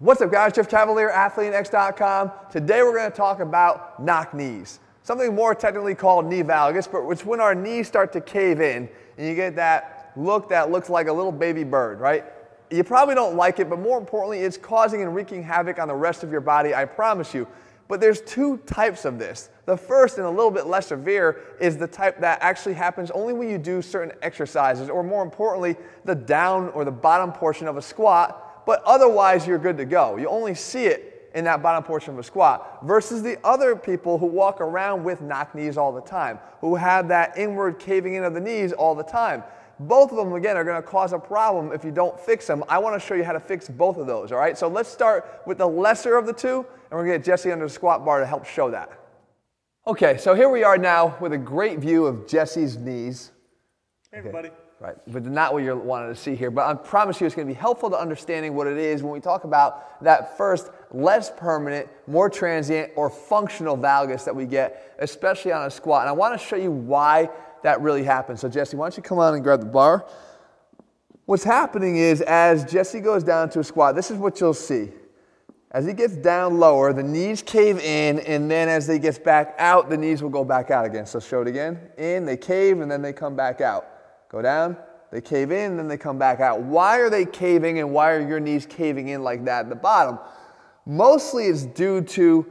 What's up guys, Jeff Cavaliere, AthleanX.com. Today we're gonna to talk about knock knees. Something more technically called knee valgus, but it's when our knees start to cave in and you get that look that looks like a little baby bird, right? You probably don't like it, but more importantly, it's causing and wreaking havoc on the rest of your body, I promise you. But there's two types of this. The first and a little bit less severe is the type that actually happens only when you do certain exercises, or more importantly, the down or the bottom portion of a squat but otherwise you're good to go. You only see it in that bottom portion of a squat versus the other people who walk around with knock knees all the time, who have that inward caving in of the knees all the time. Both of them, again, are going to cause a problem if you don't fix them. I want to show you how to fix both of those, all right? So let's start with the lesser of the two, and we're going to get Jesse under the squat bar to help show that. Okay, so here we are now with a great view of Jesse's knees. Hey, everybody. Right, but not what you're wanting to see here. But I promise you it's going to be helpful to understanding what it is when we talk about that first less permanent, more transient, or functional valgus that we get, especially on a squat. And I want to show you why that really happens. So Jesse, why don't you come on and grab the bar? What's happening is as Jesse goes down to a squat, this is what you'll see. As he gets down lower, the knees cave in, and then as he gets back out, the knees will go back out again. So show it again. In, they cave, and then they come back out. Go down, they cave in, then they come back out. Why are they caving and why are your knees caving in like that at the bottom? Mostly it's due to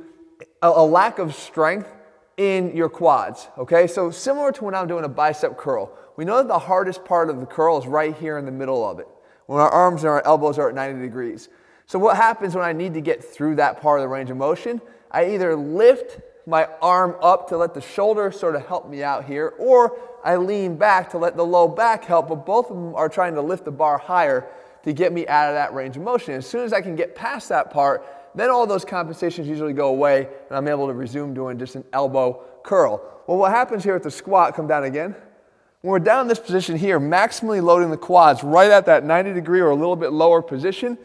a, a lack of strength in your quads, okay? So similar to when I'm doing a bicep curl, we know that the hardest part of the curl is right here in the middle of it, when our arms and our elbows are at 90 degrees. So what happens when I need to get through that part of the range of motion? I either lift my arm up to let the shoulder sort of help me out here, or I lean back to let the low back help, but both of them are trying to lift the bar higher to get me out of that range of motion. As soon as I can get past that part, then all those compensations usually go away and I'm able to resume doing just an elbow curl. Well, what happens here at the squat, come down again. When we're down in this position here, maximally loading the quads right at that 90 degree or a little bit lower position,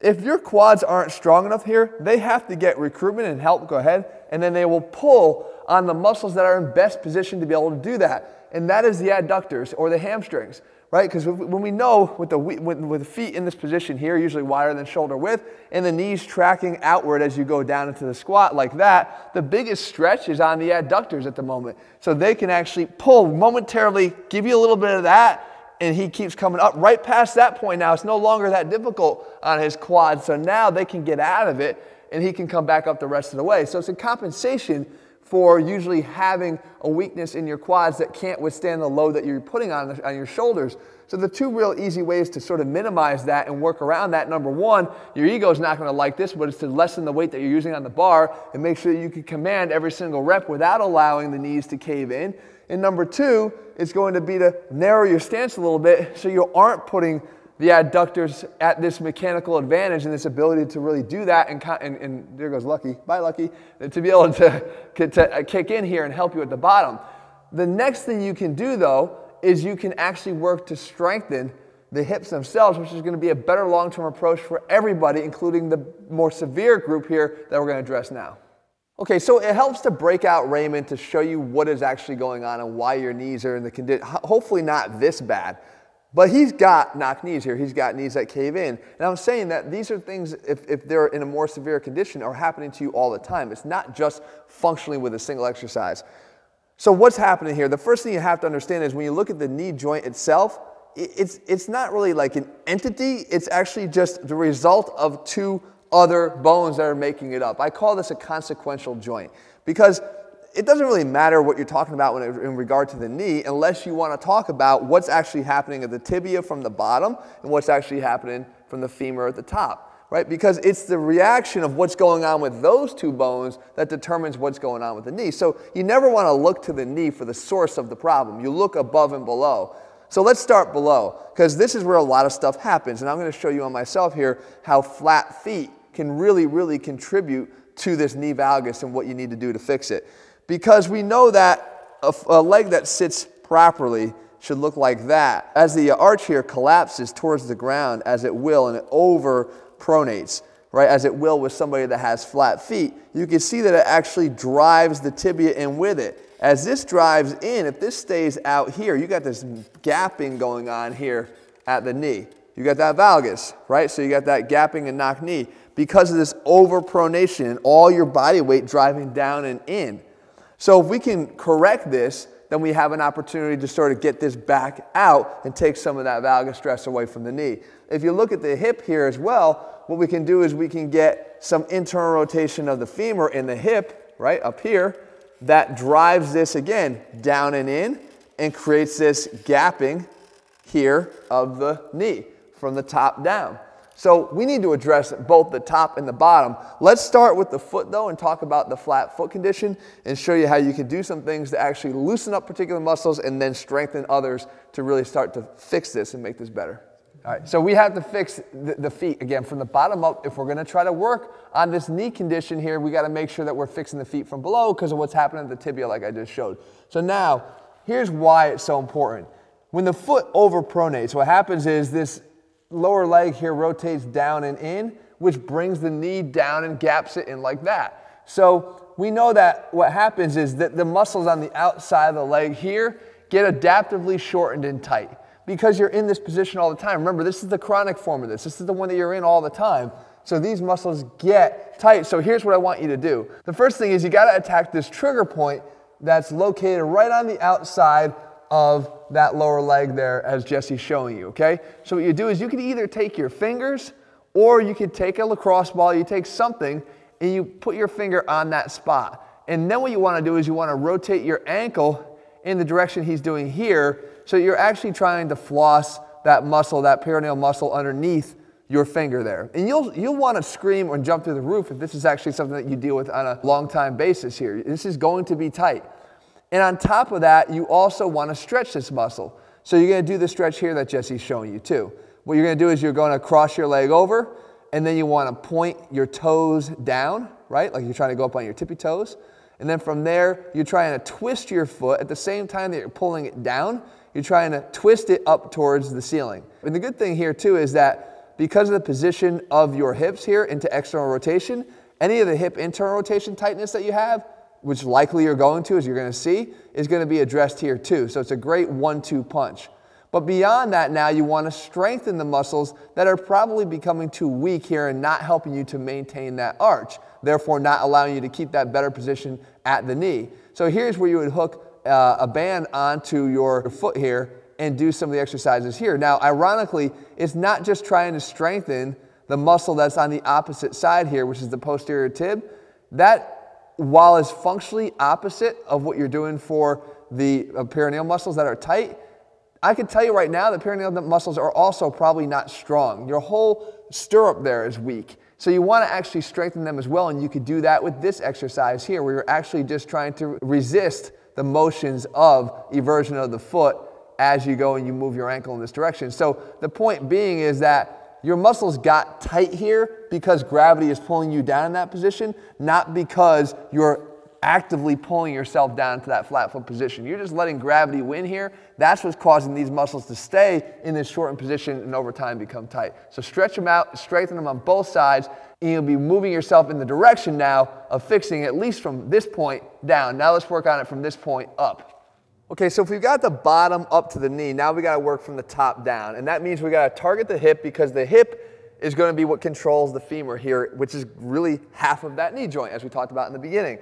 if your quads aren't strong enough here, they have to get recruitment and help go ahead, and then they will pull on the muscles that are in best position to be able to do that. And that is the adductors or the hamstrings, right? Because when we know with the, with the feet in this position here, usually wider than shoulder width, and the knees tracking outward as you go down into the squat like that, the biggest stretch is on the adductors at the moment. So they can actually pull momentarily, give you a little bit of that, and he keeps coming up right past that point now. It's no longer that difficult on his quad. So now they can get out of it and he can come back up the rest of the way. So it's a compensation for usually having a weakness in your quads that can't withstand the load that you're putting on, the, on your shoulders. So the two real easy ways to sort of minimize that and work around that, number one, your ego is not going to like this, but it's to lessen the weight that you're using on the bar and make sure you can command every single rep without allowing the knees to cave in. And number two, it's going to be to narrow your stance a little bit so you aren't putting the adductors at this mechanical advantage and this ability to really do that. And, and, and there goes Lucky. Bye, Lucky. To be able to, to kick in here and help you at the bottom. The next thing you can do, though, is you can actually work to strengthen the hips themselves, which is going to be a better long term approach for everybody, including the more severe group here that we're going to address now. Okay, so it helps to break out Raymond to show you what is actually going on and why your knees are in the condition, hopefully not this bad. But he's got knock knees here. He's got knees that cave in. And I'm saying that these are things, if, if they're in a more severe condition, are happening to you all the time. It's not just functionally with a single exercise. So what's happening here? The first thing you have to understand is when you look at the knee joint itself, it's, it's not really like an entity. It's actually just the result of two other bones that are making it up. I call this a consequential joint because it doesn't really matter what you're talking about when, in regard to the knee unless you want to talk about what's actually happening at the tibia from the bottom and what's actually happening from the femur at the top. Right? Because it's the reaction of what's going on with those two bones that determines what's going on with the knee. So you never want to look to the knee for the source of the problem. You look above and below. So let's start below, because this is where a lot of stuff happens. And I'm going to show you on myself here how flat feet can really, really contribute to this knee valgus and what you need to do to fix it. Because we know that a, a leg that sits properly should look like that. As the arch here collapses towards the ground, as it will, and it over pronates, right, as it will with somebody that has flat feet, you can see that it actually drives the tibia in with it. As this drives in, if this stays out here, you got this gapping going on here at the knee. You got that valgus, right? So you got that gapping and knock knee. because of this overpronation and all your body weight driving down and in. So if we can correct this, then we have an opportunity to sort of get this back out and take some of that valgus stress away from the knee. If you look at the hip here as well, what we can do is we can get some internal rotation of the femur in the hip, right, up here, that drives this again down and in and creates this gapping here of the knee from the top down. So we need to address both the top and the bottom. Let's start with the foot though and talk about the flat foot condition and show you how you can do some things to actually loosen up particular muscles and then strengthen others to really start to fix this and make this better. All right, so we have to fix the, the feet again from the bottom up. If we're going to try to work on this knee condition here, we got to make sure that we're fixing the feet from below because of what's happening at the tibia, like I just showed. So now, here's why it's so important. When the foot overpronates, what happens is this lower leg here rotates down and in, which brings the knee down and gaps it in like that. So we know that what happens is that the muscles on the outside of the leg here get adaptively shortened and tight because you're in this position all the time. Remember, this is the chronic form of this. This is the one that you're in all the time. So these muscles get tight. So here's what I want you to do. The first thing is you got to attack this trigger point that's located right on the outside of that lower leg there as Jesse's showing you, okay? So what you do is you can either take your fingers or you could take a lacrosse ball, you take something and you put your finger on that spot. And then what you wanna do is you wanna rotate your ankle in the direction he's doing here so you're actually trying to floss that muscle, that peroneal muscle underneath your finger there. And you'll, you'll want to scream or jump through the roof if this is actually something that you deal with on a long time basis here. This is going to be tight. And on top of that, you also want to stretch this muscle. So you're going to do the stretch here that Jesse's showing you too. What you're going to do is you're going to cross your leg over, and then you want to point your toes down, right? Like you're trying to go up on your tippy toes. And then from there, you're trying to twist your foot at the same time that you're pulling it down. You're trying to twist it up towards the ceiling. And the good thing here too is that because of the position of your hips here into external rotation, any of the hip internal rotation tightness that you have which likely you're going to, as you're going to see, is going to be addressed here too. So it's a great one-two punch. But beyond that now, you want to strengthen the muscles that are probably becoming too weak here and not helping you to maintain that arch, therefore not allowing you to keep that better position at the knee. So here's where you would hook uh, a band onto your foot here and do some of the exercises here. Now, ironically, it's not just trying to strengthen the muscle that's on the opposite side here, which is the posterior tib. That while it's functionally opposite of what you're doing for the uh, peroneal muscles that are tight, I can tell you right now the peroneal muscles are also probably not strong. Your whole stirrup there is weak. So you want to actually strengthen them as well, and you could do that with this exercise here, where you're actually just trying to resist the motions of eversion of the foot as you go and you move your ankle in this direction. So the point being is that your muscles got tight here because gravity is pulling you down in that position, not because you're actively pulling yourself down to that flat foot position. You're just letting gravity win here. That's what's causing these muscles to stay in this shortened position and over time become tight. So stretch them out, strengthen them on both sides, and you'll be moving yourself in the direction now of fixing at least from this point down. Now let's work on it from this point up. Okay, so if we've got the bottom up to the knee, now we got to work from the top down. And that means we got to target the hip because the hip is to be what controls the femur here, which is really half of that knee joint, as we talked about in the beginning.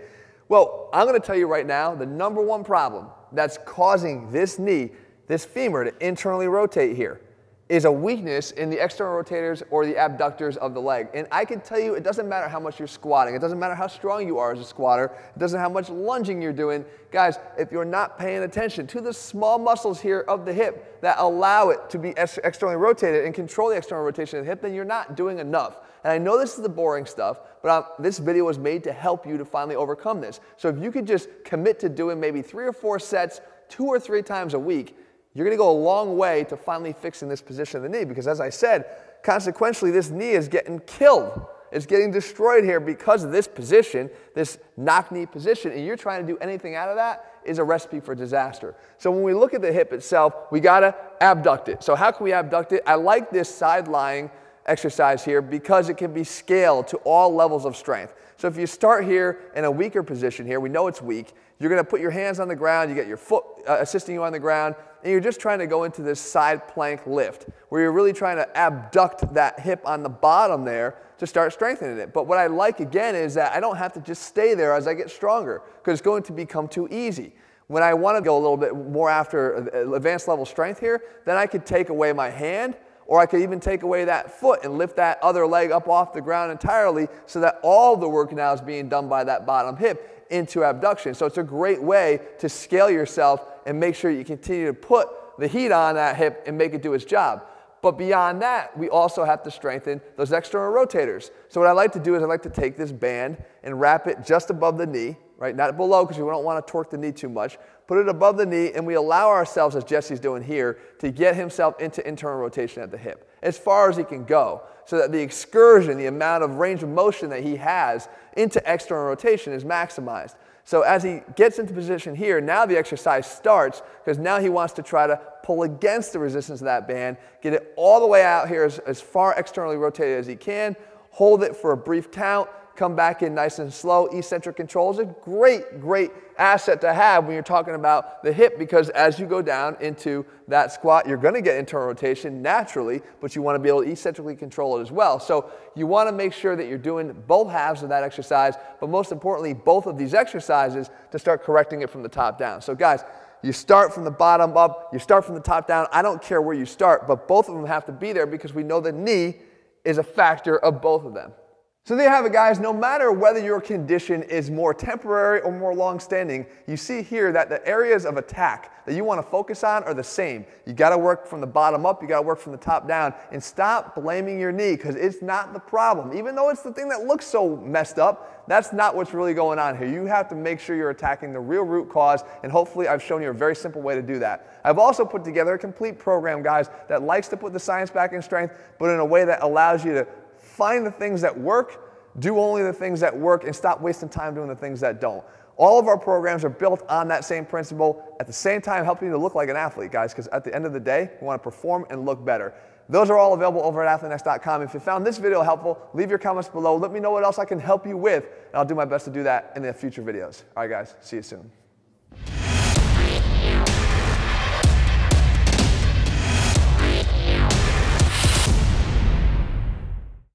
Well, I'm to tell you right now the number one problem that's causing this knee, this femur, to internally rotate here is a weakness in the external rotators or the abductors of the leg. And I can tell you, it doesn't matter how much you're squatting. It doesn't matter how strong you are as a squatter. It doesn't how much lunging you're doing. Guys, if you're not paying attention to the small muscles here of the hip that allow it to be externally rotated and control the external rotation of the hip, then you're not doing enough. And I know this is the boring stuff, but I'm, this video was made to help you to finally overcome this. So if you could just commit to doing maybe three or four sets, two or three times a week, you're going to go a long way to finally fixing this position of the knee because, as I said, consequentially, this knee is getting killed. It's getting destroyed here because of this position, this knock knee position, and you're trying to do anything out of that is a recipe for disaster. So when we look at the hip itself, we got to abduct it. So how can we abduct it? I like this side lying exercise here because it can be scaled to all levels of strength. So if you start here in a weaker position here, we know it's weak, you're going to put your hands on the ground, you get your foot uh, assisting you on the ground, and you're just trying to go into this side plank lift where you're really trying to abduct that hip on the bottom there to start strengthening it. But what I like again is that I don't have to just stay there as I get stronger because it's going to become too easy. When I want to go a little bit more after uh, advanced level strength here, then I could take away my hand or I could even take away that foot and lift that other leg up off the ground entirely so that all the work now is being done by that bottom hip into abduction. So it's a great way to scale yourself and make sure you continue to put the heat on that hip and make it do its job. But beyond that, we also have to strengthen those external rotators. So what I like to do is I like to take this band and wrap it just above the knee, right? Not below because we don't want to torque the knee too much. Put it above the knee and we allow ourselves, as Jesse's doing here, to get himself into internal rotation at the hip as far as he can go so that the excursion, the amount of range of motion that he has into external rotation is maximized. So as he gets into position here, now the exercise starts because now he wants to try to pull against the resistance of that band, get it all the way out here as, as far externally rotated as he can, hold it for a brief count, come back in nice and slow. Eccentric control is a great, great asset to have when you're talking about the hip because as you go down into that squat, you're going to get internal rotation naturally, but you want to be able to eccentrically control it as well. So you want to make sure that you're doing both halves of that exercise, but most importantly, both of these exercises to start correcting it from the top down. So guys, you start from the bottom up, you start from the top down. I don't care where you start, but both of them have to be there because we know the knee is a factor of both of them. So there you have it, guys. No matter whether your condition is more temporary or more long-standing, you see here that the areas of attack that you want to focus on are the same. You got to work from the bottom up, you got to work from the top down, and stop blaming your knee because it's not the problem. Even though it's the thing that looks so messed up, that's not what's really going on here. You have to make sure you're attacking the real root cause, and hopefully I've shown you a very simple way to do that. I've also put together a complete program, guys, that likes to put the science back in strength, but in a way that allows you to Find the things that work, do only the things that work, and stop wasting time doing the things that don't. All of our programs are built on that same principle, at the same time helping you to look like an athlete, guys, because at the end of the day, we want to perform and look better. Those are all available over at AthleanX.com. If you found this video helpful, leave your comments below. Let me know what else I can help you with, and I'll do my best to do that in the future videos. All right, guys, see you soon.